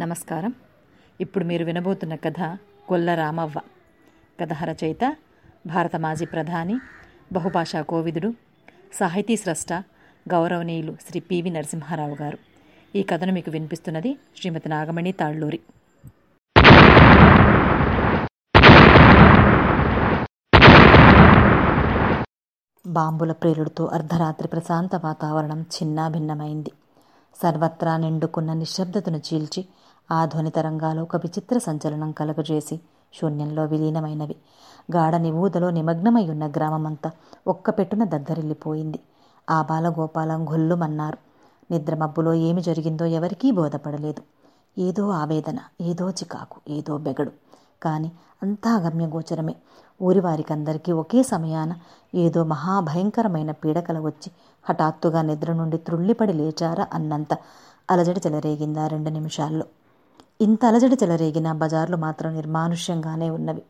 నమస్కారం. ఇప్పుడు మీరు వినబోతున్న కథ కొల్ల రామవ్వ. కథ రచయిత భారత మాజీ ప్రధాని బహుభాషా కోవిదుడు సాహితీ స్రష్ట గౌరవనీయులు శ్రీ పివి నరసింహారావు గారు. ఈ కథను మీకు వినిపిస్తున్నది శ్రీమతి నాగమణి తాళ్ళూరి. బాంబుల ప్రేలుడుతో అర్ధరాత్రి ప్రశాంత వాతావరణం చిన్నాభిన్నమైంది. సర్వత్రా నిండుకున్న నిశ్శబ్దతను చీల్చి ఆ ధ్వని తరంగాలు ఒక విచిత్ర సంచలనం కలుగజేసి శూన్యంలో విలీనమైనవి. గాఢ నివూదలో నిమగ్నమై ఉన్న గ్రామమంతా ఒక్క పెట్టున దద్దరిల్లిపోయింది. ఆ బాలగోపాలం గొల్లుమన్నారు. నిద్రమబ్బులో ఏమి జరిగిందో ఎవరికీ బోధపడలేదు. ఏదో ఆవేదన ఏదో చికాకు ఏదో బెగడు. కానీ అంతా గమ్యగోచరమే. ఊరివారికందరికీ ఒకే సమయాన ఏదో మహాభయంకరమైన పీడకల వచ్చి హఠాత్తుగా నిద్ర నుండి త్రుళ్ళిపడి లేచారా అన్నంత అలజడి చెలరేగిందా రెండు నిమిషాల్లో. ఇంత అలజడి చెలరేగిన బజార్లు మాత్రం నిర్మానుష్యంగానే ఉన్నవి.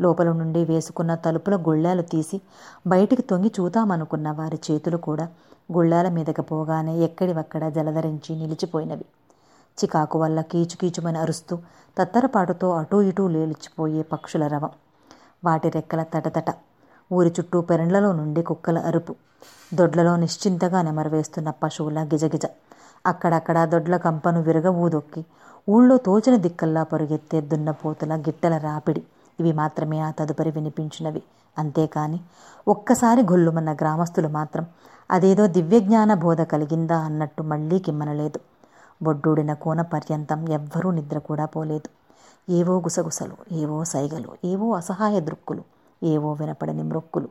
లోపల నుండి వేసుకున్న తలుపుల గుళ్ళాలు తీసి బయటికి తొంగి చూతామనుకున్న వారి చేతులు కూడా గుళ్ళాల మీదకి పోగానే ఎక్కడివక్కడ జలధరించి నిలిచిపోయినవి. చికాకు వల్ల కీచుకీచుమని అరుస్తూ తత్తరపాటుతో అటూ ఇటూ లేలిచిపోయే పక్షుల రవం. వాటి రెక్కల తటతట. ఊరి చుట్టూ పెరండ్లలో నుండి కుక్కల అరుపు. దొడ్లలో నిశ్చింతగా నెమరవేస్తున్న పశువుల గిజగిజ. అక్కడక్కడ దొడ్ల కంపను విరగవూదొక్కి ఊళ్ళో తోచిన దిక్కల్లా పరుగెత్తే దున్నపోతుల గిట్టల రాపిడి. ఇవి మాత్రమే ఆ తదుపరి వినిపించినవి. అంతేకాని ఒక్కసారి గొల్లుమన్న గ్రామస్తులు మాత్రం అదేదో దివ్యజ్ఞాన బోధ కలిగిందా అన్నట్టు మళ్ళీ కిమ్మనలేదు. బొడ్డూడిన కోన పర్యంతం ఎవ్వరూ నిద్ర కూడా పోలేదు. ఏవో గుసగుసలు ఏవో సైగలు ఏవో అసహాయ దృక్కులు ఏవో వినపడని మృక్కులు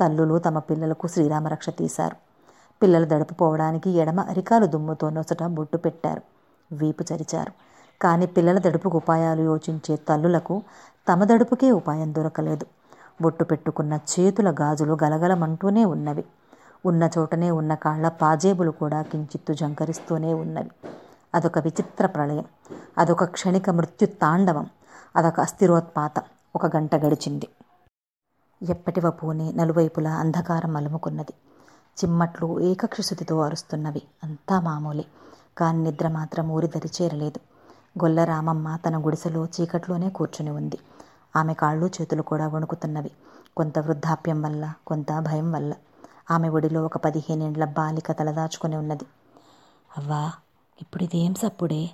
తల్లులు తమ పిల్లలకు శ్రీరామరక్ష తీశారు. పిల్లలు దడుపుపోవడానికి ఎడమ అరికాలు దుమ్ముతో నొసట బొట్టు పెట్టారు. వీపు చరిచారు కానీ పిల్లల దడుపుకు ఉపాయాలు యోచించే తల్లులకు తమ దడుపుకే ఉపాయం దొరకలేదు. బొట్టు పెట్టుకున్న చేతుల గాజులు గలగలమంటూనే ఉన్నవి. ఉన్న చోటనే ఉన్న కాళ్ళ పాజేబులు కూడా కించిత్తు జంకరిస్తూనే ఉన్నవి. అదొక విచిత్ర ప్రళయం. అదొక క్షణిక మృత్యు తాండవం. అదొక అస్థిరోత్పాతం. ఒక గంట గడిచింది. ఎప్పటివపోనే నలువైపులా అంధకారం అలుముకున్నది. చిమ్మట్లు ఏకక్షశుతితో అరుస్తున్నవి. అంతా మామూలే. కాని నిద్ర మాత్రం ఊరి చేరలేదు. గొల్లరామమ్మ తన గుడిసెలో చీకట్లోనే కూర్చుని ఉంది. ఆమె కాళ్ళు చేతులు కూడా వణుకుతున్నవి. కొంత వృద్ధాప్యం వల్ల కొంత భయం వల్ల. ఆమె ఒడిలో ఒక పదిహేనేండ్ల బాలిక తలదాచుకొని ఉన్నది. అవ్వా ఇప్పుడు ఇదేం సప్పుడే?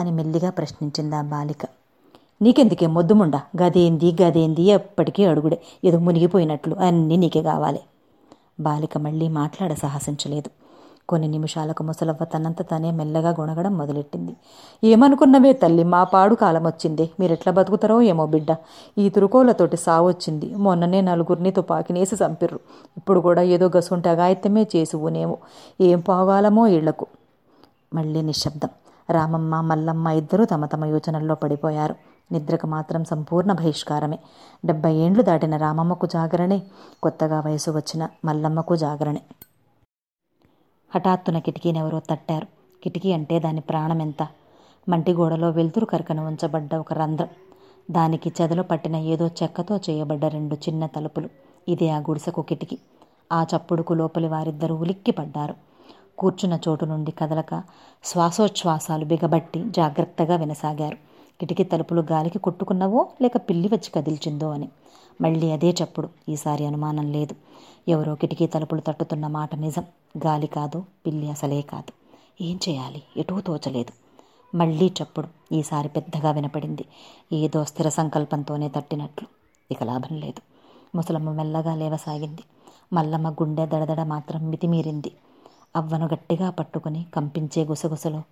అని మెల్లిగా ప్రశ్నించింది ఆ బాలిక. నీకెందుకే మొద్దుముండా? గదేంది గదేంది ఎప్పటికీ అడుగుడే. ఏదో మునిగిపోయినట్లు అన్నీ నీకే కావాలి. బాలిక మళ్ళీ మాట్లాడ సాహసించలేదు. కొన్ని నిమిషాలకు ముసలవ్వ తనంత తనే మెల్లగా గుణగడం మొదలెట్టింది. ఏమనుకున్నవే తల్లి మా పాడు కాలం వచ్చింది మీరెట్లా బతుకుతారో ఏమో బిడ్డ. ఈ తురుకోలతోటి సావొచ్చింది. మొన్ననే నలుగురిని తుపాకినేసి చంపిర్రు. ఇప్పుడు కూడా ఏదో గసుంటే అగాయత్యమే చేసువునేమో. ఏం పోగాలమో ఇళ్ళకు మళ్ళీ నిశ్శబ్దం. రామమ్మ మల్లమ్మ ఇద్దరూ తమ తమ యోచనల్లో పడిపోయారు. నిద్రకు మాత్రం సంపూర్ణ బహిష్కారమే. డెబ్బై ఏండ్లు దాటిన రామమ్మకు జాగరణే. కొత్తగా వయసు వచ్చిన మల్లమ్మకు జాగరణే. హఠాత్తున కిటికీని ఎవరో తట్టారు. కిటికీ అంటే దాని ప్రాణం ఎంత మంటి గోడలో వెలుతురు కరకన ఉంచబడ్డ ఒక రంధ్రం. దానికి చెదలు పట్టిన ఏదో చెక్కతో చేయబడ్డ రెండు చిన్న తలుపులు. ఇదే ఆ గుడిసెకు కిటికీ. ఆ చప్పుడుకు లోపలి వారిద్దరూ ఉలిక్కిపడ్డారు కూర్చున్న చోటు నుండి కదలక శ్వాసోచ్ఛ్వాసాలు బిగబట్టి జాగ్రత్తగా వినసాగారు. కిటికీ తలుపులు గాలికి కొట్టుకున్నవో లేక పిల్లి వచ్చి కదిల్చిందో అని. మళ్ళీ అదే చప్పుడు. ఈసారి అనుమానం లేదు. ఎవరో కిటికీ తలుపులు తట్టుతున్న మాట నిజం. గాలి కాదు పిల్లి అసలే కాదు. ఏం చేయాలి? ఎటూ తోచలేదు. మళ్ళీ చప్పుడు. ఈసారి పెద్దగా వినపడింది. ఏదో స్థిర సంకల్పంతోనే తట్టినట్లు. ఇక లాభం లేదు. ముసలమ్మ మెల్లగా లేవసాగింది. మల్లమ్మ గుండె దడదడ మాత్రం మితిమీరింది. అవ్వను గట్టిగా పట్టుకుని కంపించే గుసగుసలో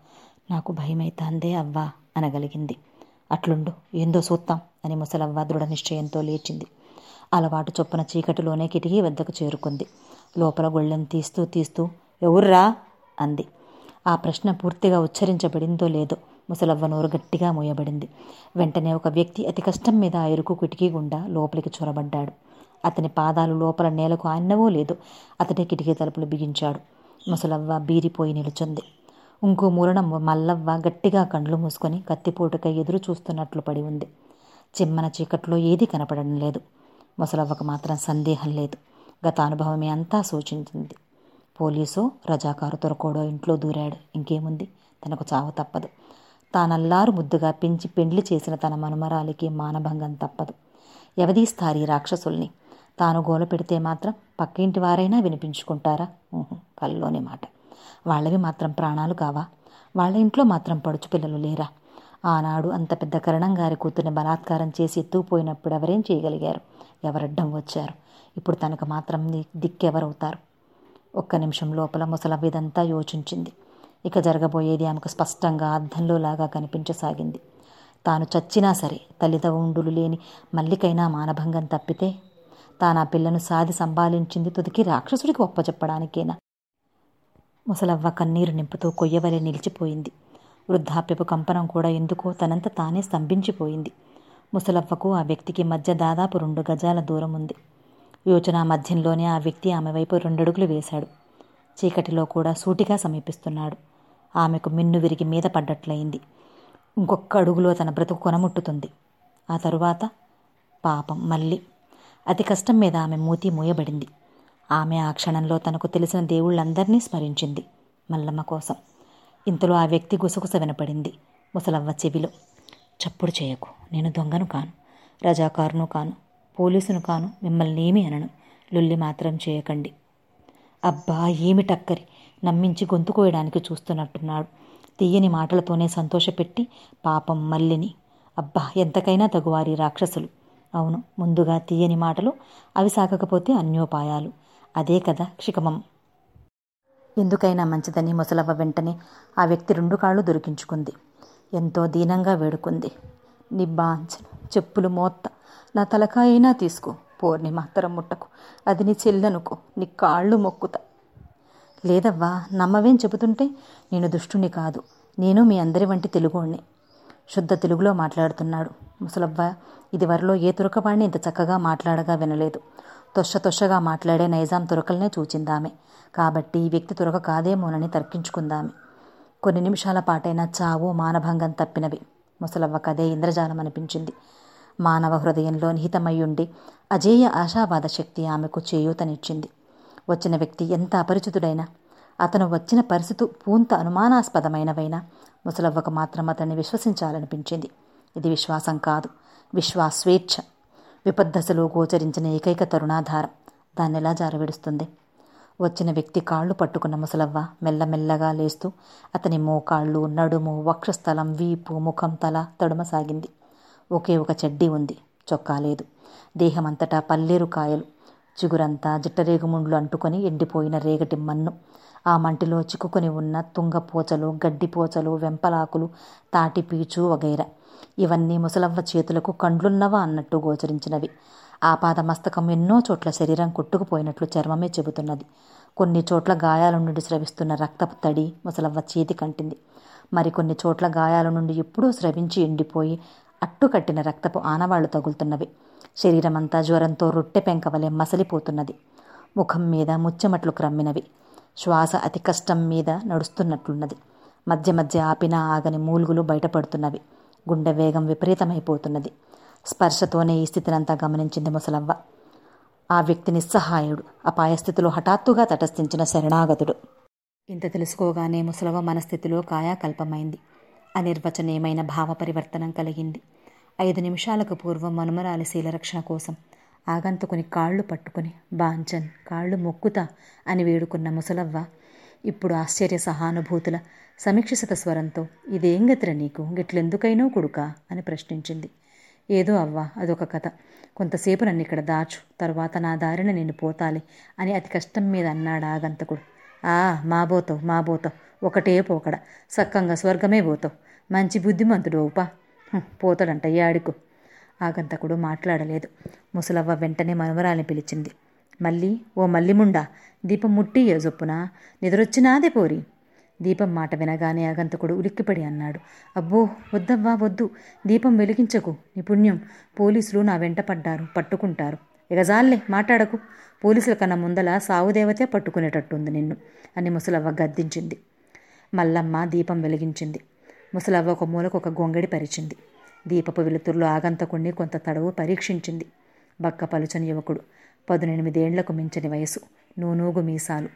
నాకు భయమైతాందే అవ్వా అనగలిగింది. అట్లుండు. ఏందో చూద్దాం అని ముసలవ్వ దృఢ నిశ్చయంతో లేచింది. అలవాటు చొప్పున చీకటిలోనే కిటికీ వద్దకు చేరుకుంది. లోపల గొళ్ళెం తీస్తూ తీస్తూ ఎవర్రా? అంది. ఆ ప్రశ్న పూర్తిగా ఉచ్చరించబడిందో లేదో ముసలవ్వ నోరు గట్టిగా మూయబడింది. వెంటనే ఒక వ్యక్తి అతి కష్టం మీద ఆ ఎరుకు కిటికీ గుండా లోపలికి చొరబడ్డాడు. అతని పాదాలు లోపల నేలకు ఆన్నవో లేదు అతడే కిటికీ తలుపులు బిగించాడు. ముసలవ్వ బీరిపోయి నిలుచుంది. ఇంకో మూలన మల్లవ్వ గట్టిగా కండ్లు మూసుకొని కత్తిపోటుకై ఎదురు చూస్తున్నట్లు పడి ఉంది. చిమ్మన చీకట్లో ఏదీ కనపడడం లేదు. ముసలవ్వకు మాత్రం సందేహం లేదు. గత అనుభవమే అంతా సూచించింది. పోలీసు రజాకారు తొరకోడో ఇంట్లో దూరాడు. ఇంకేముంది? తనకు చావు తప్పదు. తానల్లారు ముద్దుగా పెంచి పెండ్లి చేసిన తన మనుమరాలికి మానభంగం తప్పదు. ఎవదీస్తారు ఈ రాక్షసుల్ని? తాను గోల పెడితే మాత్రం పక్కింటి వారైనా వినిపించుకుంటారా? కల్లోని మాట. వాళ్ళవి మాత్రం ప్రాణాలు కావా? వాళ్ళ ఇంట్లో మాత్రం పడుచు పిల్లలు లేరా? ఆనాడు అంత పెద్ద కరణం గారి కూతుర్ని బలాత్కారం చేసి ఎత్తుకుపోయినప్పుడు ఎవరేం చేయగలిగారు? ఎవరడ్డం వచ్చారు? ఇప్పుడు తనకు మాత్రం దిక్కెవరవుతారు? ఒక్క నిమిషం లోపల ముసలవ్విదంతా యోచించింది. ఇక జరగబోయేది ఆమెకు స్పష్టంగా అర్థంలో లాగా కనిపించసాగింది. తాను చచ్చినా సరే తల్లిదండ్రులు లేని మల్లికైనా మానభంగం తప్పితే తాను ఆ పిల్లను సాది సంభాలించింది తుదికి రాక్షసుడికి ఒప్పచెప్పడానికేనా ముసలవ్వ కన్నీరు నింపుతూ కొయ్యవలె నిలిచిపోయింది. వృద్ధాప్యపు కంపనం కూడా ఎందుకో తనంత తానే స్తంభించిపోయింది. ముసలవ్వకు ఆ వ్యక్తికి మధ్య దాదాపు రెండు గజాల దూరం ఉంది యోచన మధ్యంలోనే ఆ వ్యక్తి ఆమె వైపు రెండడుగులు వేశాడు. చీకటిలో కూడా సూటిగా సమీపిస్తున్నాడు. ఆమెకు మిన్ను విరిగి మీద పడ్డట్లయింది. ఇంకొక్క అడుగులో తన బ్రతుకు కొనముట్టుతుంది. ఆ తరువాత పాపం మళ్ళీ. అతి కష్టం మీద ఆమె మూతి మూయబడింది. ఆమె ఆ క్షణంలో తనకు తెలిసిన దేవుళ్ళందరినీ స్మరించింది మల్లమ్మ కోసం. ఇంతలో ఆ వ్యక్తి గుసగుస వినపడింది. ముసలవ్వ చెవిలో చప్పుడు చేయకు నేను దొంగను కాను రజాకారును కాను పోలీసును కాను మిమ్మల్ని ఏమీ అనను లొల్లి మాత్రం చేయకండి. అబ్బా ఏమి టక్కరి నమ్మించి గొంతు కోయడానికి చూస్తున్నట్టున్నాడు. తీయని మాటలతోనే సంతోషపెట్టి పాపం మల్లిని అబ్బా ఎంతకైనా తగువారి రాక్షసులు. అవును ముందుగా తీయని మాటలు అవి సాగకపోతే అన్యోపాయాలు. అదే కదా క్షికమం. ఎందుకైనా మంచిదని ముసలవ్వ వెంటనే ఆ వ్యక్తి రెండు కాళ్ళు దొరికించుకుంది. ఎంతో దీనంగా వేడుకుంది. నిబ్బాంచను చెప్పులు మోత్త. నా తలకాయైనా తీసుకో. పోర్ని మాత్రం ముట్టకు. అది నీ చెల్లెనుకో. నీ కాళ్ళు మొక్కుతా. లేదవ్వా నమ్మవేం చెబుతుంటే నేను దుష్టుని కాదు. నేను మీ అందరి వంటి తెలుగోణ్ణి. శుద్ధ తెలుగులో మాట్లాడుతున్నాడు. ముసలవ్వ ఇదివరలో ఏ తురకవాణ్ణి ఇంత చక్కగా మాట్లాడగా వినలేదు. తొష తొషగా మాట్లాడే నైజాం తురకల్నే చూచిందామె. కాబట్టి ఈ వ్యక్తి తురక కాదేమోనని తర్కించుకుందామె. కొన్ని నిమిషాల పాటైనా చావు మానభంగం తప్పినవి. ముసలవ్వ కదే ఇంద్రజాలం అనిపించింది మానవ హృదయంలో నిహితమయ్యుండి అజేయ ఆశావాద శక్తి ఆమెకు చేయూతనిచ్చింది. వచ్చిన వ్యక్తి ఎంత అపరిచితుడైనా అతను వచ్చిన పరిస్థితి పూంత అనుమానాస్పదమైనవైనా ముసలవ్వకు మాత్రం అతన్ని విశ్వసించాలనిపించింది. ఇది విశ్వాసం కాదు విశ్వాస్వేచ్ఛ. విపద్దశలో గోచరించిన ఏకైక తరుణాధారం. దాన్నెలా జారవిడుస్తుంది? వచ్చిన వ్యక్తి కాళ్ళు పట్టుకున్న ముసలవ్వ మెల్లమెల్లగా లేస్తూ అతని మోకాళ్ళు నడుము వక్షస్థలం వీపు ముఖం తల తడుమసాగింది. ఒకే ఒక చెడ్డీ ఉంది. చొక్కా లేదు. దేహమంతటా పల్లేరు కాయలు. చిగురంతా జిట్టరేగుముండ్లు అంటుకొని ఎండిపోయిన రేగటి మన్ను. ఆ మంటిలో చిక్కుకొని ఉన్న తుంగపోచలు గడ్డిపోచలు వెంపలాకులు తాటిపీచు వగైరా. ఇవన్నీ ముసలవ్వ చేతులకు కండ్లున్నవా అన్నట్టు గోచరించినవి. ఆ పాదమస్తకం ఎన్నో చోట్ల శరీరం కొట్టుకుపోయినట్లు చర్మమే చెబుతున్నది. కొన్ని చోట్ల గాయాల నుండి స్రవిస్తున్న రక్తపు తడి ముసలవ్వ చేతి కంటింది. మరికొన్ని చోట్ల గాయాల నుండి ఎప్పుడూ స్రవించి ఎండిపోయి అట్టుకట్టిన రక్తపు ఆనవాళ్ళు తగులుతున్నవి. శరీరమంతా జ్వరంతో రొట్టె పెంకవలే మసలిపోతున్నది. ముఖం మీద ముచ్చెమట్లు క్రమ్మినవి. శ్వాస అతి కష్టం మీద నడుస్తున్నట్లున్నది. మధ్య మధ్య ఆపిన ఆగని మూలుగులు బయటపడుతున్నవి. గుండె వేగం విపరీతమైపోతున్నది. స్పర్శతోనే ఈ స్థితినంతా గమనించింది ముసలవ్వ. ఆ వ్యక్తి నిస్సహాయుడు అపాయస్థితిలో హఠాత్తుగా తటస్థించిన శరణాగతుడు. ఇంత తెలుసుకోగానే ముసలవ్వ మనస్థితిలో కాయాకల్పమైంది. అనిర్వచనీయమైన భావ పరివర్తనం కలిగింది. ఐదు నిమిషాలకు పూర్వం మనుమరాలి శీలరక్షణ కోసం ఆగంతుకుని కాళ్ళు పట్టుకుని బాంచన్ కాళ్ళు మొక్కుతా అని వేడుకున్న ముసలవ్వ ఇప్పుడు ఆశ్చర్య సహానుభూతుల సమీక్షిత స్వరంతో ఇదేం గతిర నీకు? గిట్లెందుకైనో కొడుకా? అని ప్రశ్నించింది. ఏదో అవ్వ అదొక కథ. కొంతసేపు నన్ను ఇక్కడ దాచు తర్వాత నా దారిన నేను పోతాలి అని అతి కష్టం మీద అన్నాడు ఆగంతకుడు ఆ మాబోతావు మాబోతావు మా ఒకటే పోకడ. సక్కంగా స్వర్గమే పోతావు మంచి బుద్ధిమంతుడు ఓపా పోతాడంట యాడికు ఆగంతకుడు మాట్లాడలేదు. ముసలవ్వ వెంటనే మనవరాల్ని పిలిచింది. మళ్ళీ ఓ మల్లిముండా దీపం ముట్టి చొప్పున నిద్రొచ్చినాదే పోరి. దీపం మాట వినగానే ఆగంతకుడు ఉలిక్కిపడి అన్నాడు. అబ్బో వద్దవ్వా వద్దు. దీపం వెలిగించకు నీ పుణ్యం. పోలీసులు నా వెంట పడ్డారు పట్టుకుంటారు. ఎగజాల్లే మాట్లాడకు. పోలీసుల కన్నా ముందల సావుదేవతే పట్టుకునేటట్టుంది నిన్ను అని ముసలవ్వ గద్దించింది. మల్లమ్మ దీపం వెలిగించింది. ముసలవ్వ ఒక మూలకు ఒక గొంగడి పరిచింది. దీపపు వెలుతురులో ఆగంతకుణ్ణి కొంత తడవు పరీక్షించింది. బక్క పలుచని యువకుడు. పదునెనిమిదేండ్లకు మించని వయసు నూనూగు మీసాలు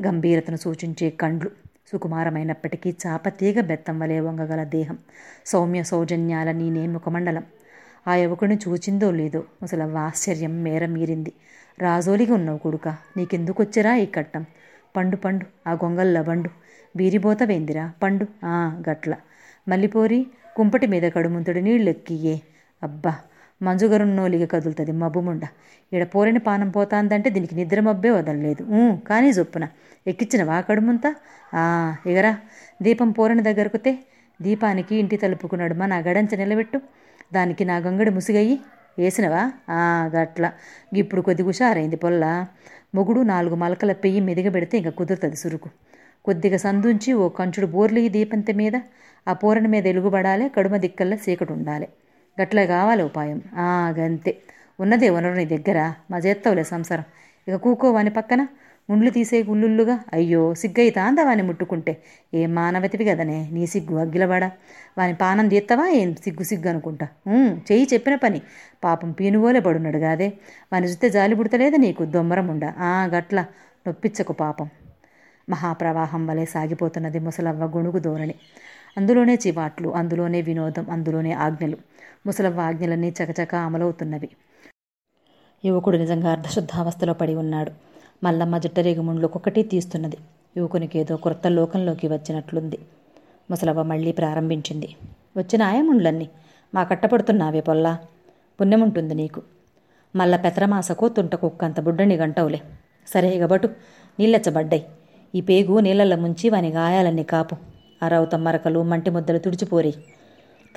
గంభీరతను సూచించే కండ్లు సుకుమారమైనప్పటికీ చాపతీగ బెత్తం వలె వంగగల దేహం సౌమ్య సౌజన్యాల నీనే ముఖమండలం. ఆ యువకుడిని చూచిందో లేదో ముసలవ్వ ఆశ్చర్యం మేర మీరింది. రాజోలిగా ఉన్నావు కొడుక నీకెందుకొచ్చిరా ఈ కట్టం? పండు పండు ఆ గొంగల్ల బండు బీరిబోతవేందిరా? పండు ఆ గట్ల. మల్లిపోరి కుంపటి మీద కడుముంతుడి నీళ్ళెక్కియే. అబ్బా! మంజుగరున్నోలిగ కదులుతుంది మబ్బుముండ. ఈడ పోరిన పానం పోతాందంటే దీనికి నిద్ర మబ్బే వదలలేదు. కానీ చొప్పున. ఎక్కిచ్చిన వాకడుముంతా ఆ ఎగరా దీపం పోరని దగ్గరకుతే దీపానికి ఇంటి తలుపుకు నడుమ నా గడంచ నిలబెట్టు. దానికి నా గంగడి ముసిగయ్యి వేసినవా ఆ గట్ల. ఇప్పుడు కొద్ది హుషారైంది పొల్ల. మొగుడు నాలుగు మలకల పెయ్యి మెదిగబెడితే ఇంకా కుదురుతుంది సురుకు. కొద్దిగా సందుంచి ఓ కంచుడు బోర్లి దీపంత మీద. ఆ పూరణ మీద ఎలుగుబడాలి కడుమ దిక్కల్లా చీకటి ఉండాలి గట్ల కావాలి ఉపాయం. గంతే. ఉన్నదే వనరు నీ దగ్గర. మా చేత్తవులే సంసారం. ఇక కూకోవాని పక్కన ఉండ్లు తీసే గుల్లుల్లుగా అయ్యో సిగ్గైతా అందా వాని ముట్టుకుంటే. ఏం మానవతివి కదనే నీ సిగ్గు అగ్గిలబడా వాని పానం తీస్తావా ఏం సిగ్గు సిగ్గు అనుకుంటా. చెయ్యి చెప్పిన పని. పాపం పీనుగోలే పడున్నాడు కాదే వాని చూస్తే జాలి పుడతలేదా నీకు? దొమ్మరముండ ఆ గట్ల. నొప్పించకు పాపం. మహాప్రవాహం వలె సాగిపోతున్నది ముసలవ్వ గొణుగు ధోరణి. అందులోనే చివాట్లు అందులోనే వినోదం అందులోనే ఆజ్ఞలు. ముసలవ్వ ఆజ్ఞలన్నీ చకచక అమలవుతున్నవి యువకుడు నిజంగా అర్ధశుద్ధావస్థలో పడి ఉన్నాడు. మల్లమ్మ జుట్టరేగు ముండ్లొక్కొక్కటి తీస్తున్నది. యువకునికి ఏదో కొత్త లోకంలోకి వచ్చినట్లుంది. ముసలవ్వ మళ్ళీ ప్రారంభించింది. వచ్చిన ఆయముండ్లన్నీ మా కట్టపడుతున్నావే పొల్లా. పుణ్యముంటుంది నీకు. మల్ల పెతరమాసకు తుంట కుక్కంత బుడ్డని గంటవులే. సరే ఇగబటు నీళ్ళెచ్చబడ్డాయి. ఈ పేగు నీళ్ళల్లో ముంచి వాని గాయాలన్నీ కాపు. అరవుతం మరకలు మంటి ముద్దలు తుడిచిపోరి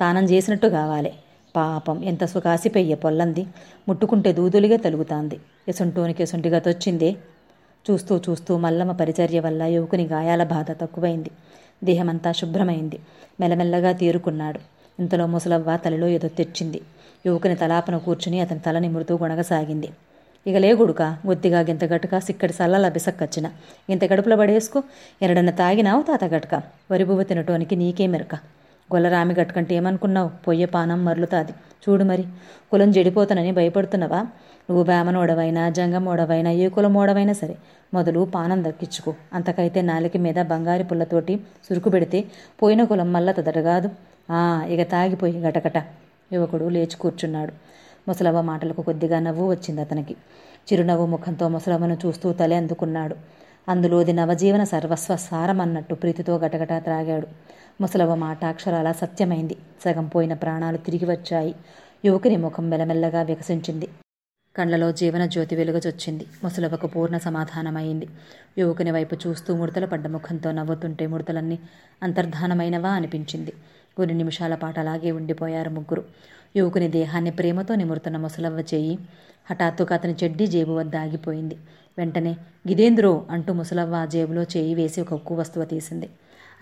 తానం చేసినట్టు కావాలి. పాపం ఎంత సుఖాసిపోయ్యే పొల్లంది. ముట్టుకుంటే దూదులుగా తలుగుతాంది. ఎసుంటోనికి ఎసుంటిగా తొచ్చిందే. చూస్తూ చూస్తూ మల్లమ్మ పరిచర్య వల్ల యువకుని గాయాల బాధ తక్కువైంది. దేహమంతా శుభ్రమైంది. మెల్లమెల్లగా తీరుకున్నాడు. ఇంతలో ముసలవ్వ తలలో ఏదో తెచ్చింది. యువకుని తలాపన కూర్చుని అతని తల నిమురుతూ గొనగసాగింది ఇక లేగుడుక గొత్తిగా గింత గటుక సిక్కడి సల్లల బిసక్కచ్చిన. ఇంత గడుపుల పడేసుకో. ఎరడన్న తాగినావు తాత గటుక. వరిబువ్వ తినటోనికి నీకే మెరక. గొల్లరామి గట్టుకంటే ఏమనుకున్నావు? పొయ్యే పానం మరలుతాది. చూడు మరి కులం చెడిపోతానని భయపడుతున్నావా? నువ్వు వేమనోడవైనా జంగమోడవైనా ఏ కులమోడవైనా సరే మొదలు పానం దక్కించుకో. అంతకైతే నాలిక మీద బంగారు పుల్లతోటి సురుకు పెడితే పోయిన కులం మళ్ళా తదడగాదు ఆ ఇక తాగిపోయి గటగట. యువకుడు లేచి కూర్చున్నాడు. ముసలవ్వ మాటలకు కొద్దిగా నవ్వు వచ్చింది అతనికి. చిరునవ్వు ముఖంతో ముసలవ్వను చూస్తూ తలే అందుకున్నాడు అందులోది నవజీవన సర్వస్వ సారమన్నట్టు ప్రీతితో గటగటా త్రాగాడు. ముసలవ మాట అక్షరాల సత్యమైంది. సగం పోయిన ప్రాణాలు తిరిగి వచ్చాయి. యువకుని ముఖం మెల్లమెల్లగా వికసించింది. కళ్ళలో జీవన జ్యోతి వెలుగచొచ్చింది ముసలవకు పూర్ణ సమాధానమైంది. యువకుని వైపు చూస్తూ ముడతల పడ్డ ముఖంతో నవ్వుతుంటే ముడతలన్నీ అంతర్ధానమైనవా అనిపించింది. కొన్ని నిమిషాల పాటు అలాగే ఉండిపోయారు ముగ్గురు. యువకుని దేహాన్ని ప్రేమతో నిమురుతున్న ముసలవ్వ చేయి హఠాత్తుగా అతని చెడ్డీ జేబు వద్ద ఆగిపోయింది. వెంటనే గిదేంద్రో అంటూ ముసలవ్వ ఆ జేబులో చేయి వేసి ఒక ఉక్కు వస్తువు తీసింది.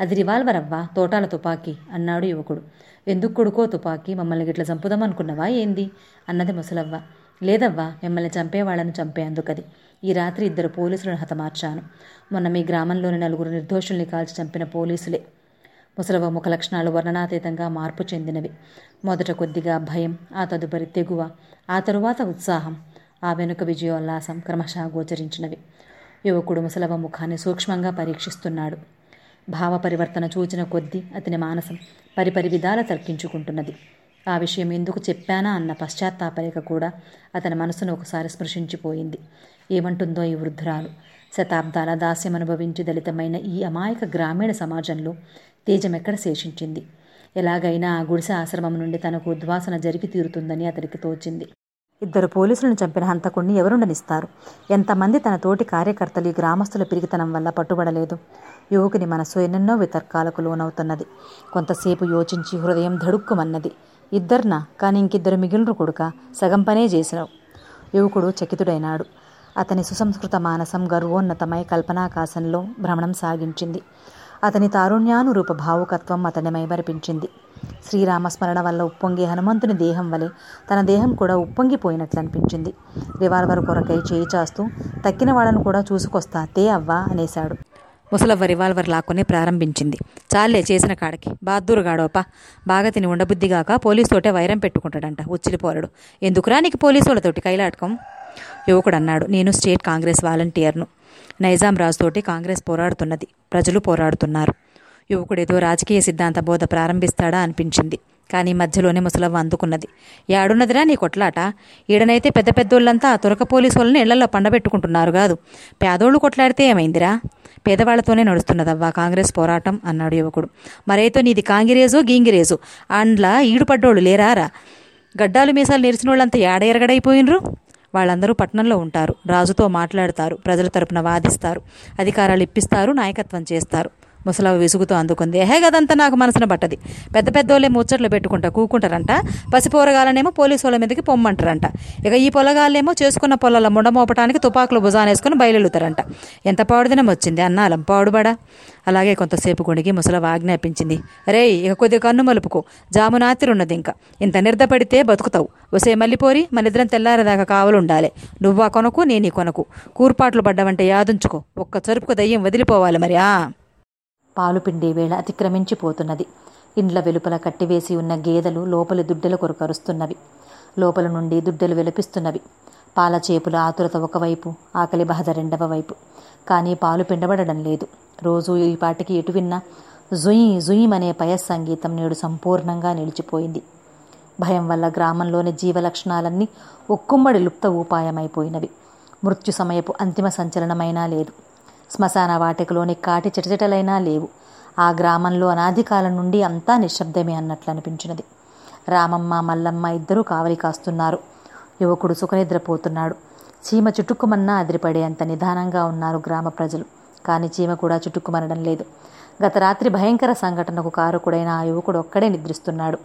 అది రివాల్వర్ అవ్వా తోటాల తుపాకీ అన్నాడు యువకుడు. ఎందుకు కొడుకో తుపాకీ? మమ్మల్ని గిట్ల చంపుదామనుకున్నవా ఏంది అన్నది ముసలవ్వ. లేదవ్వా మిమ్మల్ని చంపేవాళ్ళను చంపేందుకది ఈ రాత్రి ఇద్దరు పోలీసులను హతమార్చాను. మొన్న మీ గ్రామంలోని నలుగురు నిర్దోషుల్ని కాల్చి చంపిన పోలీసులే. ముసలవ ముఖ లక్షణాలు వర్ణనాతీతంగా మార్పు చెందినవి. మొదట కొద్దిగా భయం ఆ తదుపరి తెగువ ఆ తరువాత ఉత్సాహం ఆ వెనుక విజయోల్లాసం క్రమశः గోచరించినవి. యువకుడు ముసలవ ముఖాన్ని సూక్ష్మంగా పరీక్షిస్తున్నాడు. భావ పరివర్తన చూచిన కొద్దీ అతని మానసం పరిపరి విధాల తర్కించుకుంటున్నది ఆ విషయం ఎందుకు చెప్పానా అన్న పశ్చాత్తాపరిక కూడా అతని మనసును ఒకసారి స్పృశించిపోయింది. ఏమంటుందో ఈ వృద్ధురాలు. శతాబ్దాల దాస్యం అనుభవించి దళితమైన ఈ అమాయక గ్రామీణ సమాజంలో తేజమెక్కడ శేషించింది? ఎలాగైనా ఆ గుడిసె ఆశ్రమం నుండి తనకు ఉద్వాసన జరిగి తీరుతుందని అతనికి తోచింది. ఇద్దరు పోలీసులను చంపిన హంతకుణ్ణి ఎవరుండనిస్తారు? ఎంతమంది తన తోటి కార్యకర్తలు ఈ గ్రామస్తుల పిరిగితనం వల్ల పట్టుబడలేదు? యువకుని మనసు ఎన్నెన్నో వితర్కాలకు లోనవుతున్నది. కొంతసేపు యోచించి హృదయం ధడుక్కుమన్నది. ఇద్దర్నా? కానీ ఇంకిద్దరు మిగిలిన కొడుక సగం పనే చేసినావు యువకుడు చకితుడైనాడు. అతని సుసంస్కృత మానసం గర్వోన్నతమై కల్పనాకాశంలో భ్రమణం సాగించింది. అతని తారుణ్యానురూప భావుకత్వం అతన్ని మైమరిపించింది. శ్రీరామస్మరణ వల్ల ఉప్పొంగే హనుమంతుని దేహం వలె తన దేహం కూడా ఉప్పొంగిపోయినట్లు అనిపించింది రివాల్వర్ కొరకై చేయి చాస్తూ తక్కిన వాళ్ళను కూడా చూసుకొస్తా తే అవ్వా అనేశాడు. ముసలవ్వ రివాల్వర్ లాక్కునే ప్రారంభించింది. చాలే చేసిన కాడకి. బాద్దూరుగాడోప బాగా తిని ఉండబుద్ధిగాక పోలీసుతోటే వైరం పెట్టుకుంటాడంట ఉచ్చిలిపోలడు ఎందుకురా నీకు పోలీసు వాళ్ళతోటి కైలాటకం? యువకుడు అన్నాడు నేను స్టేట్ కాంగ్రెస్ వాలంటీర్ను. నైజాం రాజుతోటి కాంగ్రెస్ పోరాడుతున్నది. ప్రజలు పోరాడుతున్నారు. యువకుడేదో రాజకీయ సిద్ధాంత బోధ ప్రారంభిస్తాడా అనిపించింది. కానీ మధ్యలోనే ముసలవ్వ అందుకున్నది. యాడున్నదిరా నీ కొట్లాట? ఈడనైతే పెద్ద పెద్దోళ్ళంతా తురక పోలీసు వాళ్ళని ఇళ్ళలో పండబెట్టుకుంటున్నారు కాదు. పేదోళ్ళు కొట్లాడితే ఏమైందిరా? పేదవాళ్ళతోనే నడుస్తున్నదవ్వా కాంగ్రెస్ పోరాటం? అన్నాడు యువకుడు. మరైతే నీది కాంగిరేజు గీంగిరేజు? అండ్లా ఈడుపడ్డోళ్ళు లేరారా? గడ్డాలు మీసాలు నేర్చిన వాళ్ళంతా ఏడ ఎరగడైపోయినరు? వాళ్ళందరూ పట్టణంలో ఉంటారు. రాజుతో మాట్లాడతారు. ప్రజల తరపున వాదిస్తారు. అధికారాలు ఇప్పిస్తారు. నాయకత్వం చేస్తారు. ముసలవ్వ విసుగుతో అందుకుంది. ఏహే గదంతా నాకు మనసున పట్టది పెద్ద పెద్దోళ్ళే ముచ్చట్లు పెట్టుకుంటా కూకుంటారంట. పసిపోరగాలనేమో పోలీసు వాళ్ళ మీదకి పొమ్మంటారంట. ఇక ఈ పొలగాళ్ళేమో చేసుకున్న పొలాల ముండమోపటానికి తుపాకులు భుజానేసుకుని బయలుతారంట ఎంత పాడుదినం వచ్చింది అన్నాలం పాడుబడా? అలాగే కొంతసేపు గుణిగి ముసలవ ఆజ్ఞాపించింది. రే ఇక కొద్దిగా కన్ను మలుపుకో. జామునాతిరున్నది ఇంకా. ఇంత నిర్ధపడితే బతుకుతావు. వసే మల్లిపోరి మనిద్దరం తెల్లారదాకా కావలుండాలి. నువ్వా కొనకు నేనీ కొనకు. కూర్పాట్లు పడ్డావంటే యాదుంచుకో. ఒక్క చరుపుకు దయ్యం వదిలిపోవాలి మరి ఆ. పాలు పిండే వేళ అతిక్రమించిపోతున్నది. ఇండ్ల వెలుపల కట్టివేసి ఉన్న గేదెలు లోపలి దుడ్డెల కొరకు అరుస్తున్నవి. లోపల నుండి దుడ్డెలు వెలిపిస్తున్నవి. పాల చేపుల ఆతురత ఒకవైపు ఆకలి బాధ రెండవ వైపు. కానీ పాలు పిండబడడం లేదు. రోజు ఈ పాటికి ఎటు విన్నా జుయి జుయిమనే పయస్ సంగీతం నేడు సంపూర్ణంగా నిలిచిపోయింది. భయం వల్ల గ్రామంలోని జీవలక్షణాలన్నీ ఒక్కుమ్మడి లుప్త ఉపాయమైపోయినవి మృత్యు సమయపు అంతిమ సంచలనమైనా లేదు. శ్మశాన వాటికలోని కాటి చిటచిటలైనా లేవు. ఆ గ్రామంలో అనాది కాలం నుండి అంతా నిశ్శబ్దమే అన్నట్లు అనిపించినది రామమ్మ మల్లమ్మ ఇద్దరూ కావలి కాస్తున్నారు. యువకుడు సుఖనిద్రపోతున్నాడు. చీమ చుట్టుకుమన్నా అదిరిపడే అంత నిదానంగా ఉన్నారు గ్రామ ప్రజలు. కానీ చీమ కూడా చుట్టుకుమనడం లేదు. గత రాత్రి భయంకర సంఘటనకు కారకుడైన ఆ యువకుడు ఒక్కడే నిద్రిస్తున్నాడు.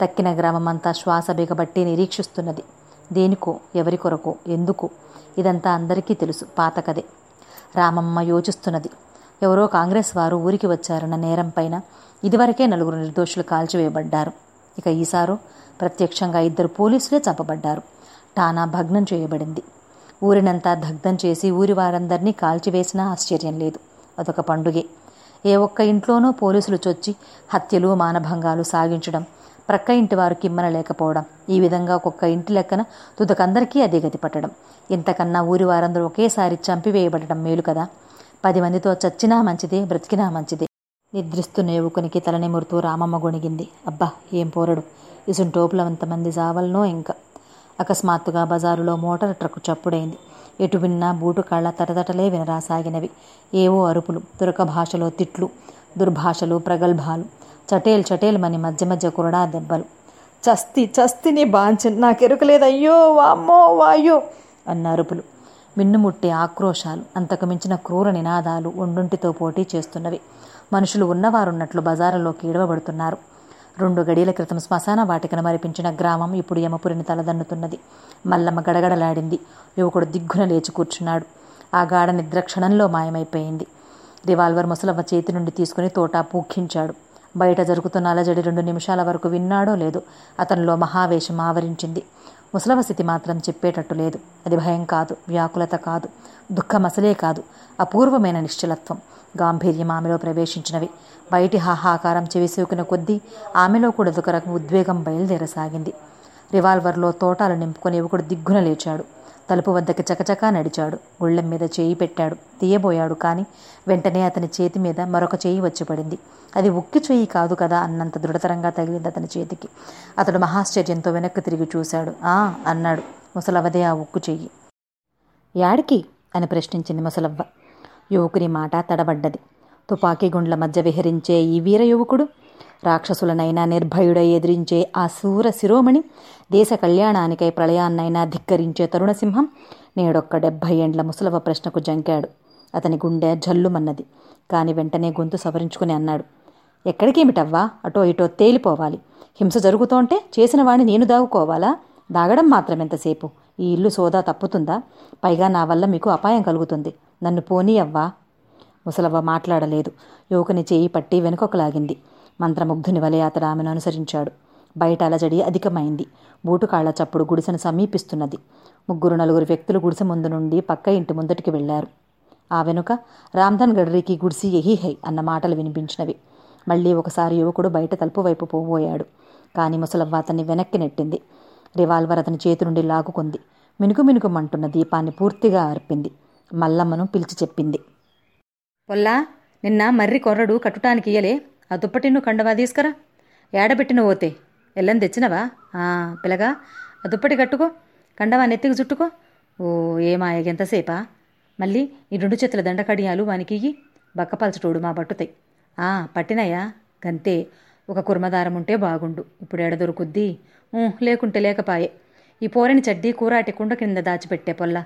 తక్కిన గ్రామమంతా శ్వాస బిగబట్టి నిరీక్షిస్తున్నది. దేనికో ఎవరి కొరకో ఎందుకు ఇదంతా అందరికీ తెలుసు. పాతకదే రామమ్మ యోచిస్తున్నది. ఎవరో కాంగ్రెస్ వారు ఊరికి వచ్చారన్న నేరం పైన ఇదివరకే నలుగురు నిర్దోషులు కాల్చివేయబడ్డారు. ఇక ఈసారు ప్రత్యక్షంగా ఇద్దరు పోలీసులే చంపబడ్డారు. టానా భగ్నం చేయబడింది. ఊరినంతా దగ్ధం చేసి ఊరి వారందరినీ కాల్చివేసినా ఆశ్చర్యం లేదు. అదొక పండుగే. ఏ ఒక్క ఇంట్లోనూ పోలీసులు చొచ్చి హత్యలు మానభంగాలు సాగించడం ప్రక్క ఇంటి వారు కిమ్మన లేకపోవడం ఈ విధంగా ఒక్కొక్క ఇంటి లెక్కన తుదకందరికీ అదే గతి పట్టడం. ఇంతకన్నా ఊరి వారందరూ ఒకేసారి చంపివేయబడటం మేలు కదా? పది మందితో చచ్చినా మంచిదే బ్రతికినా మంచిదే. నిద్రిస్తున్న యువకునికి తలనిమురుతూ రామమ్మ గొణిగింది. అబ్బా ఏం పోరడు. ఇసుంటోపుల అంతమంది జావలనో ఇంకా. అకస్మాత్తుగా బజారులో మోటార్ ట్రక్కు చప్పుడైంది. ఎటు విన్నా బూటు కాళ్ళ తటతటలే వినరాసాగినవి. ఏవో అరుపులు తురక భాషలో తిట్లు దుర్భాషలు ప్రగల్భాలు. చటేల్ చటేలుమని మధ్య మధ్య కురడా దెబ్బలు. చస్తి చస్తిని బాంచన్ నాకెరుకలేదు అయ్యో వామ్మో వాయో అన్న అరుపులు. మిన్నుముట్టే ఆక్రోశాలు అంతకుమించిన క్రూర నినాదాలు ఒండుంటితో పోటీ చేస్తున్నవి. మనుషులు ఉన్నవారున్నట్లు బజారులోకి ఇడవబడుతున్నారు రెండు గడియల క్రితం శ్మశాన వాటికను మరిపించిన గ్రామం ఇప్పుడు యమపురిని తలదన్నుతున్నది. మల్లమ్మ గడగడలాడింది. యువకుడు దిగ్గున లేచి కూర్చున్నాడు. ఆ గాఢ నిద్ర క్షణంలో మాయమైపోయింది. రివాల్వర్ ముసలమ్మ చేతి నుండి తీసుకుని తోటా పూఖించాడు బయట జరుగుతున్న అలజడి రెండు నిమిషాల వరకు విన్నాడో లేదు అతనిలో మహావేశం ఆవరించింది. ముసలవ స్థితి మాత్రం చెప్పేటట్టు లేదు. అది భయం కాదు వ్యాకులత కాదు దుఃఖం అసలే కాదు అపూర్వమైన నిశ్చలత్వం. గాంభీర్యం ఆమెలో ప్రవేశించినవి. బయటి హాహాకారం చెవిసూకిన కొద్దీ ఆమెలో కూడా ఒక రకం ఉద్వేగం బయలుదేరసాగింది. రివాల్వర్లో తోటాలు నింపుకొని యువకుడు దిగ్గున లేచాడు. తలుపు వద్దకి చకచకా నడిచాడు. గుళ్ళెం మీద చేయి పెట్టాడు. తీయబోయాడు కానీ వెంటనే అతని చేతి మీద మరొక చేయి వచ్చిపడింది అది ఉక్కి చెయ్యి కాదు కదా అన్నంత దృఢతరంగా తగిలింది అతని చేతికి. అతడు మహాశ్చర్యంతో వెనక్కి తిరిగి చూశాడు. ఆ అన్నాడు ముసలవదే ఆ ఉక్కు చెయ్యి. యాడికి? అని ప్రశ్నించింది ముసలవ్వ. యువకుని మాట తడబడ్డది. తుపాకీ గుండ్ల మధ్య విహరించే ఈ వీర యువకుడు రాక్షసులనైనా నిర్భయుడై ఎదిరించే ఆ శూర శిరోమణి దేశ కళ్యాణానికై ప్రళయాన్నైనా ధిక్కరించే తరుణసింహం నేడొక్క డెబ్భై ఏండ్ల ముసలవ ప్రశ్నకు జంకాడు. అతని గుండె జల్లుమన్నది. కాని వెంటనే గొంతు సవరించుకుని అన్నాడు. ఎక్కడికేమిటవ్వా? అటో ఇటో తేలిపోవాలి. హింస జరుగుతోంటే చేసిన వాణ్ణి నేను దాగుకోవాలా? దాగడం మాత్రం ఎంతసేపు? ఈ ఇల్లు సోదా తప్పుతుందా? పైగా నా వల్ల మీకు అపాయం కలుగుతుంది. నన్ను పోనీ అవ్వా ముసలవ్వ మాట్లాడలేదు. యువకుని చేయి పట్టి వెనుకొకలాగింది. మంత్రముగ్ధుని వలె అతడు ఆమెను అనుసరించాడు. బయట అలజడి అధికమైంది. బూటుకాళ్ళ చప్పుడు గుడిసెను సమీపిస్తున్నది. ముగ్గురు నలుగురు వ్యక్తులు గుడిసె ముందు నుండి పక్క ఇంటి ముందటికి వెళ్ళారు. ఆ వెనుక రామ్ధన్ గడ్రికి గుడిసి ఎహి హై అన్న మాటలు వినిపించినవి. మళ్ళీ ఒకసారి యువకుడు బయట తలుపు వైపు పోబోయాడు. కానీ ముసలవ్వ అతన్ని వెనక్కి నెట్టింది. రివాల్వర్ అతని చేతి నుండి లాగుకుంది. మినుకు మినుకుమంటున్న దీపాన్ని పూర్తిగా అర్పింది మల్లమ్మను పిలిచి చెప్పింది. పొల్లా నిన్న మర్రి కొర్రడు కట్టుటానికి ఇయ్యలే. ఆ దుప్పటిన్ను కండవా తీసుకురా. ఏడబెట్టిన పోతే ఎల్లని తెచ్చినవా? ఆ, ఆ దుప్పటి కట్టుకో. కండవా నెత్తికి చుట్టుకో. ఓ ఏమా ఎంతసేపా? మళ్ళీ ఈ రెండు చేతుల దండకడియాలు వానికి ఇయ్యి. బక్కపల్చటోడు మా బట్టుతాయి. పట్టినయా గంతే. ఒక కుర్మదారం ఉంటే బాగుండు. ఇప్పుడు ఎడ దొరుకుద్ది? లేకుంటే లేకపాయే. ఈ పోరని చడ్డీ కూరాటి కుండ కింద దాచిపెట్టే పొల్ల.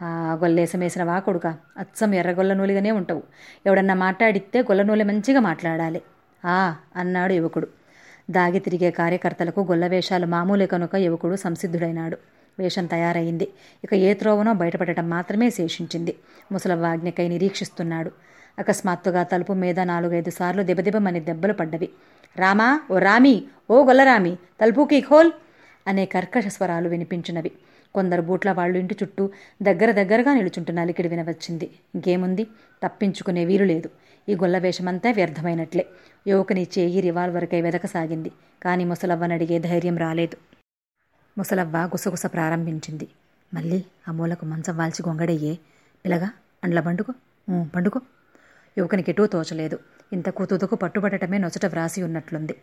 ఆ గొల్లేసమేసిన వా కొడుక. అచ్చం ఎర్రగొల్ల నూలిగానే ఉంటావు. ఎవడన్నా మాట్లాడితే గొల్ల నూనె మంచిగా మాట్లాడాలి. ఆ అన్నాడు యువకుడు. దాగి తిరిగే కార్యకర్తలకు గొల్ల వేషాలు మామూలే కనుక యువకుడు సంసిద్ధుడైనాడు. వేషం తయారైంది ఇక ఏ త్రోవనో బయటపడటం మాత్రమే శేషించింది. ముసలవాజ్ఞకై నిరీక్షిస్తున్నాడు. అకస్మాత్తుగా తలుపు మీద నాలుగైదు సార్లు దెబ్బదెబ్బమని దెబ్బలు పడ్డవి. రామా ఓ రామి ఓ గొల్లరామి తలుపుకి ఖోల్ అనే కర్కశ స్వరాలు వినిపించినవి. కొందరు బూట్ల వాళ్ళు ఇంటి చుట్టూ దగ్గర దగ్గరగా నిలుచుంటున్న అలికిడి వినవచ్చింది. ఇంకేముంది? తప్పించుకునే వీలు లేదు. ఈ గొల్ల వేషమంతా వ్యర్థమైనట్లే. యువకుని చేయి రివాల్వర్కై వెదకసాగింది. కానీ ముసలవ్వనడిగే ధైర్యం రాలేదు. ముసలవ్వ గుసగుస ప్రారంభించింది. మళ్ళీ ఆ మూలకు మంచం వాల్చి గొంగడయ్యే. పిలగా అండ్ల పండుకో. పండుకో. యువకునికి ఎటూ తోచలేదు. ఇంతకు తుదకు పట్టుబడటమే నొచట వ్రాసి ఉన్నట్లుంది.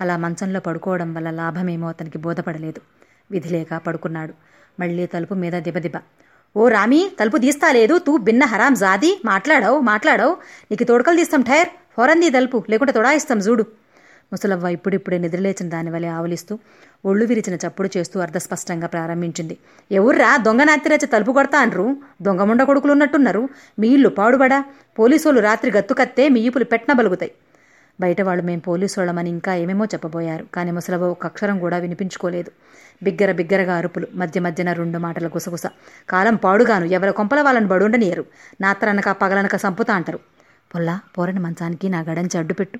అలా మంచంలో పడుకోవడం వల్ల లాభమేమో అతనికి బోధపడలేదు. విధి లేక పడుకున్నాడు. మళ్ళీ తలుపు మీద దిబదిబ. ఓ రామి తలుపు తీస్తా లేదు. తూ బిన్న హరాం జాది. మాట్లాడవు మాట్లాడవు. నీకు తోడకలు తీస్తాం టైర్ ఫోరంది తలుపు. లేకుంటే తొడాయిస్తాం చూడు ముసలవ్వ ఇప్పుడిప్పుడే నిద్రలేచిన దానివలే ఆవలిస్తూ ఒళ్ళు విరిచిన చప్పుడు చేస్తూ అర్ధస్పష్టంగా ప్రారంభించింది. ఎవర్రా? దొంగ నాతిరచ తలుపు కొడతా అనరు? దొంగముండ కొడుకులు ఉన్నట్టున్నారు మీ ఇల్లు పాడుబడా? పోలీసోళ్ళు రాత్రి గత్తుకత్తే మీ ఈపులు పెట్టన బలుగుతాయి. బయట వాళ్ళు మేం పోలీసోళ్ళమని ఇంకా ఏమేమో చెప్పబోయారు కానీ ముసలవ్వ ఒక అక్షరం కూడా వినిపించుకోలేదు. బిగ్గర బిగ్గరగా అరుపులు మధ్య మధ్యన రెండు మాటల గుసగుస. కాలం పాడుగాను ఎవరి కొంపల వాళ్ళని బడుండనియరు. నాత్రనక పగలనక సంపుతా అంటారు. పొల్లా పోరని మంచానికి నా గడంచి అడ్డుపెట్టు.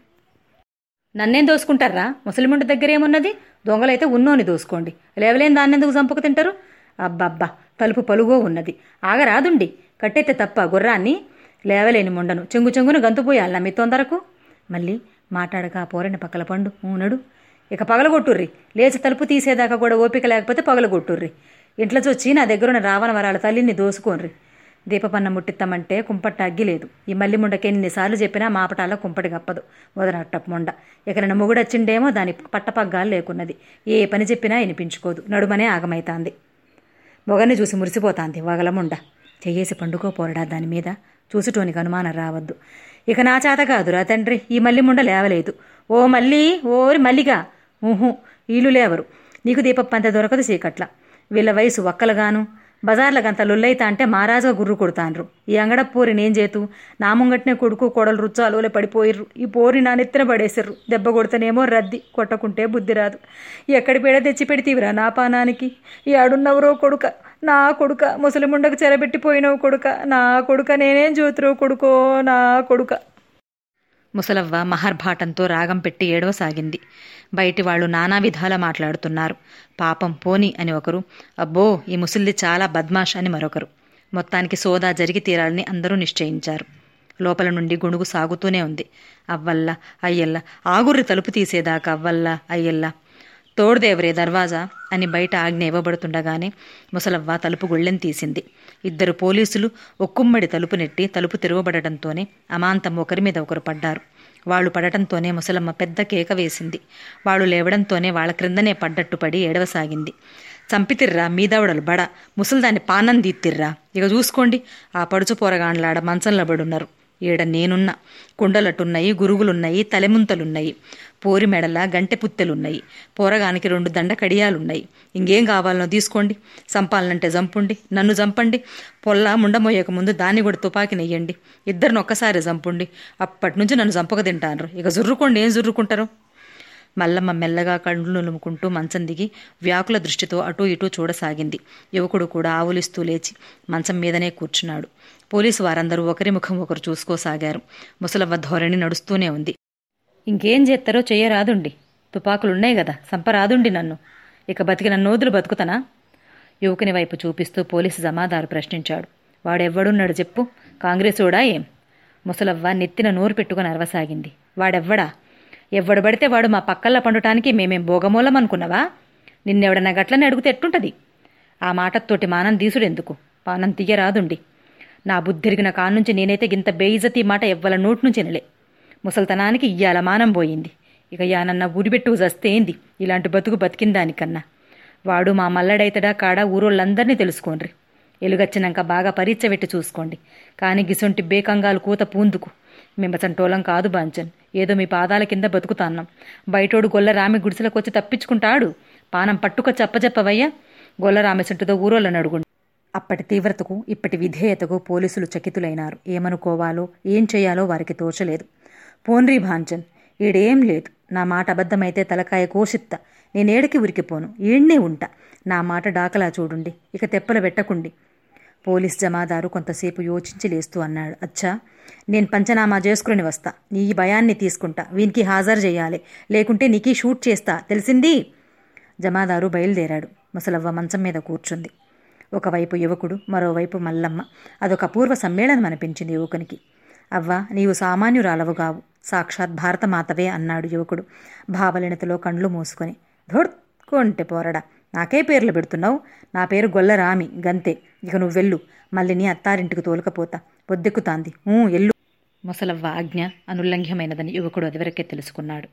నన్నేం దోసుకుంటారా ముసలిముండి దగ్గర ఏమున్నది దొంగలైతే ఉన్నోని దోసుకోండి. లేవలేని దాన్ని ఎందుకు చంపుకు తింటారు? అబ్బబ్బా తలుపు పలుగో ఉన్నది. ఆగరాదుండి. కట్టెత్తే తప్ప గుర్రాన్ని లేవలేని ముండను. చెంగు చెంగును గంతుపోయాలనా మీ తొందరకు? మళ్ళీ మాట్లాడక పోరని పక్కల పండు. ఊనడు. ఇక పగలగొట్టుర్రి. లేచి తలుపు తీసేదాకా కూడా ఓపిక లేకపోతే పగలగొట్టుర్రి. ఇంట్లో చొచ్చి నా దగ్గరున్న రావణ వరాల తల్లిని దోసుకోన్రి. దీపపన్న ముట్టిత్తమంటే కుంపట్ట అగ్గిలేదు ఈ మల్లి ముండకి ఎన్నిసార్లు చెప్పినా మాపటాల కుంపటి గప్పదు వదనట్టపు ముండ. ఇక మొగుడొచ్చిండేమో దాని పట్టపగ్గాలు లేకున్నది. ఏ పని చెప్పినా వినిపించుకోదు. నడుమనే ఆగమైతాంది. మొగని చూసి మురిసిపోతాంది వగలముండ చెయ్యేసి పండుకో పోరడా దాని మీద? చూసుటోనికి అనుమానం రావద్దు. ఇక నా చేత కాదురా తండ్రి. ఈ మల్లి ముండ లేవలేదు. ఓ మల్లి ఓరి మల్లిగా. ఊహు ఈలు లేవరు. నీకు దీపప్పంత దొరకదు చీకట్ల. వీళ్ళ వయసు ఒక్కలుగాను. బజార్లకంత లొల్లైతా అంటే మహారాజుగా గుర్రు కొడతాన్రు. ఈ అంగడ పోరి చేతు నా ముంగట్నే కొడుకు కోడలు రుచ్చాలోలే పడిపోయిర్రు. ఈ పోరి నా నెత్తిన పడేసిర్రు. దెబ్బ కొడితేనేమో రద్ది కొట్టకుంటే బుద్ధి రాదు. ఎక్కడి పేడ తెచ్చి పెడితీవిరా నా పానానికి? ఈ అడున్నవరో కొడుక నా కొడుక ముసలిముండకు చెరబెట్టిపోయినవు కొడుక నా కొడుక నేనేం చూతురో కొడుకో నా కొడుక. ముసలవ్వ మహర్భాటంతో రాగం పెట్టి ఏడవసాగింది. బయటి వాళ్ళు నానా విధాల మాట్లాడుతున్నారు. పాపం పోని అని ఒకరు అబ్బో ఈ ముసలిది చాలా బద్మాష్ అని మరొకరు. మొత్తానికి సోదా జరిగి తీరాలని అందరూ నిశ్చయించారు. లోపల నుండి గుణుగు సాగుతూనే ఉంది. అవ్వల్ల అయ్యల్ల ఆగుర్రి తలుపు తీసేదాకా అవ్వల్ల అయ్యల్ల తోడుదేవరే దర్వాజా అని బయట ఆజ్ఞ ఇవ్వబడుతుండగానే ముసలవ్వ తలుపు గుళ్ళెం తీసింది. ఇద్దరు పోలీసులు ఒక్కుమ్మడి తలుపు నెట్టి తలుపు తెరవబడటంతోనే అమాంతం ఒకరి మీద ఒకరు పడ్డారు. వాళ్ళు పడటంతోనే ముసలమ్మ పెద్ద కేక వేసింది. వాళ్ళు లేవడంతోనే వాళ్ళ క్రిందనే పడ్డట్టు పడి ఏడవసాగింది. చంపితిర్రా మీదవడలు బడ ముసలిదాన్ని పానం తీత్తిర్రా ఇక చూసుకోండి ఆ పడుచు పోరగాండ్లాడ మంచంలో పడున్నారు ఈడ నేనున్నా కుండలటున్నాయి గురుగులున్నాయి తలెముంతలున్నాయి. పోరి మెడల గంటె పుత్తెలున్నాయి. పోరగానికి రెండు దండ కడియాలున్నాయి ఇంకేం కావాలనో తీసుకోండి. చంపాలనంటే చంపుండి నన్ను చంపండి పొల్ల ముండమోయక ముందు దాన్ని కూడా తుపాకి నెయ్యండి. ఇద్దరిని ఒక్కసారి చంపుండి అప్పటి నుంచి నన్ను చంపక తింటాను ఇక జుర్రుకోండి. ఏం జుర్రుకుంటారు? మల్లమ్మ మెల్లగా కళ్ళు నులుముకుంటూ మంచం దిగి వ్యాకుల దృష్టితో అటూ ఇటూ చూడసాగింది. యువకుడు కూడా ఆవులిస్తూ లేచి మంచం మీదనే కూర్చున్నాడు. పోలీసు వారందరూ ఒకరి ముఖం ఒకరు చూసుకోసాగారు. ముసలవ్వ ధోరణి నడుస్తూనే ఉంది. ఇంకేం చేస్తారో చెయ్యరాదుండి తుపాకులున్నాయి కదా సంపరాదుండి నన్ను. ఇక బతికిన నోదులు బతుకుతానా? యువకుని వైపు చూపిస్తూ పోలీసు జమాదారు ప్రశ్నించాడు. వాడెవ్వడున్నాడు చెప్పు? కాంగ్రెసోడా ఏం? ముసలవ్వ నెత్తిన నోరు పెట్టుకుని అరవసాగింది. వాడెవ్వడా? ఎవ్వడు పడితే వాడు మా పక్కల్లా పండటానికి మేమేం భోగమూలం అనుకున్నావా నిన్నెవడన్నా గట్లని అడిగితే ఎట్టుంటది ఆ మాటతోటి మానం తీసుడెందుకు పానం తీయరాదుండి. నా బుద్ధిరిగిన కాన్నుంచి నేనైతే గింత బేయిజతి మాట ఎవ్వల నోటి నుంచి వినలే. ముసల్తనానికి ఇయ్యాల మానం పోయింది. ఇక యానన్న ఊరిబెట్టు జస్తేంది ఇలాంటి బతుకు బతికిన దానికన్నా వాడు మా మల్లడైతడా కాడ ఊరోళ్ళందరినీ తెలుసుకోండ్రి. ఎలుగచ్చినాక బాగా పరీక్ష పెట్టి చూసుకోండి. కానీ గిసొంటి బేకంగాలు కూత పూందుకు. మిమ్మచంటోలం కాదు బాంచన్. ఏదో మీ పాదాల కింద బతుకుతాన్నాం. బయటోడు గొల్లరామి గుడిసెలకొచ్చి వచ్చి తప్పించుకుంటాడు? పానం పట్టుక అప్పచెప్పవయ్యా గొల్ల రామేసంటుతో ఊరోళ్ళని అడుగుండి. అప్పటి తీవ్రతకు ఇప్పటి విధేయతకు పోలీసులు చకితులైనారు. ఏమనుకోవాలో ఏం చేయాలో వారికి తోచలేదు. పోన్రీ భాంచన్ ఈడేం లేదు. నా మాట అబద్ధమైతే తలకాయ కోసిత్త. నేనేడికి ఉరికిపోను. ఈడ్నే ఉంటా. నా మాట డాకలా చూడండి. ఇక తెప్పలు పెట్టకుండి పోలీస్ జమాదారు కొంతసేపు యోచించి లేస్తూ అన్నాడు. అచ్చా నేను పంచనామా చేసుకుని వస్తా. నీ ఈ భయాన్ని తీసుకుంటా. వీనికి హాజరు చేయాలి. లేకుంటే నీకీ షూట్ చేస్తా. తెలిసింది? జమాదారు బయలుదేరాడు. ముసలవ్వ మంచం మీద కూర్చుంది. ఒకవైపు యువకుడు మరోవైపు మల్లమ్మ. అదొక పూర్వ సమ్మేళనం అనిపించింది యువకునికి. అవ్వా నీవు సామాన్యురాలవు కావు సాక్షాత్ భారతమాతవే అన్నాడు యువకుడు. భావలినతలో కండ్లు మూసుకొని. ధొడ్! పోరడా! నాకే పేర్లు పెడుతున్నావు? నా పేరు గొల్లరామి గంతే. ఇక నువ్వు వెళ్ళు. మళ్ళీ నీ అత్తారింటికి తోలుకపోతా. పొద్దెక్కుతాంది ఊ ఎల్లు. ముసలవ్వ ఆజ్ఞ అనుల్లంఘ్యమైనదని యువకుడు అదివరకే తెలుసుకున్నాడు.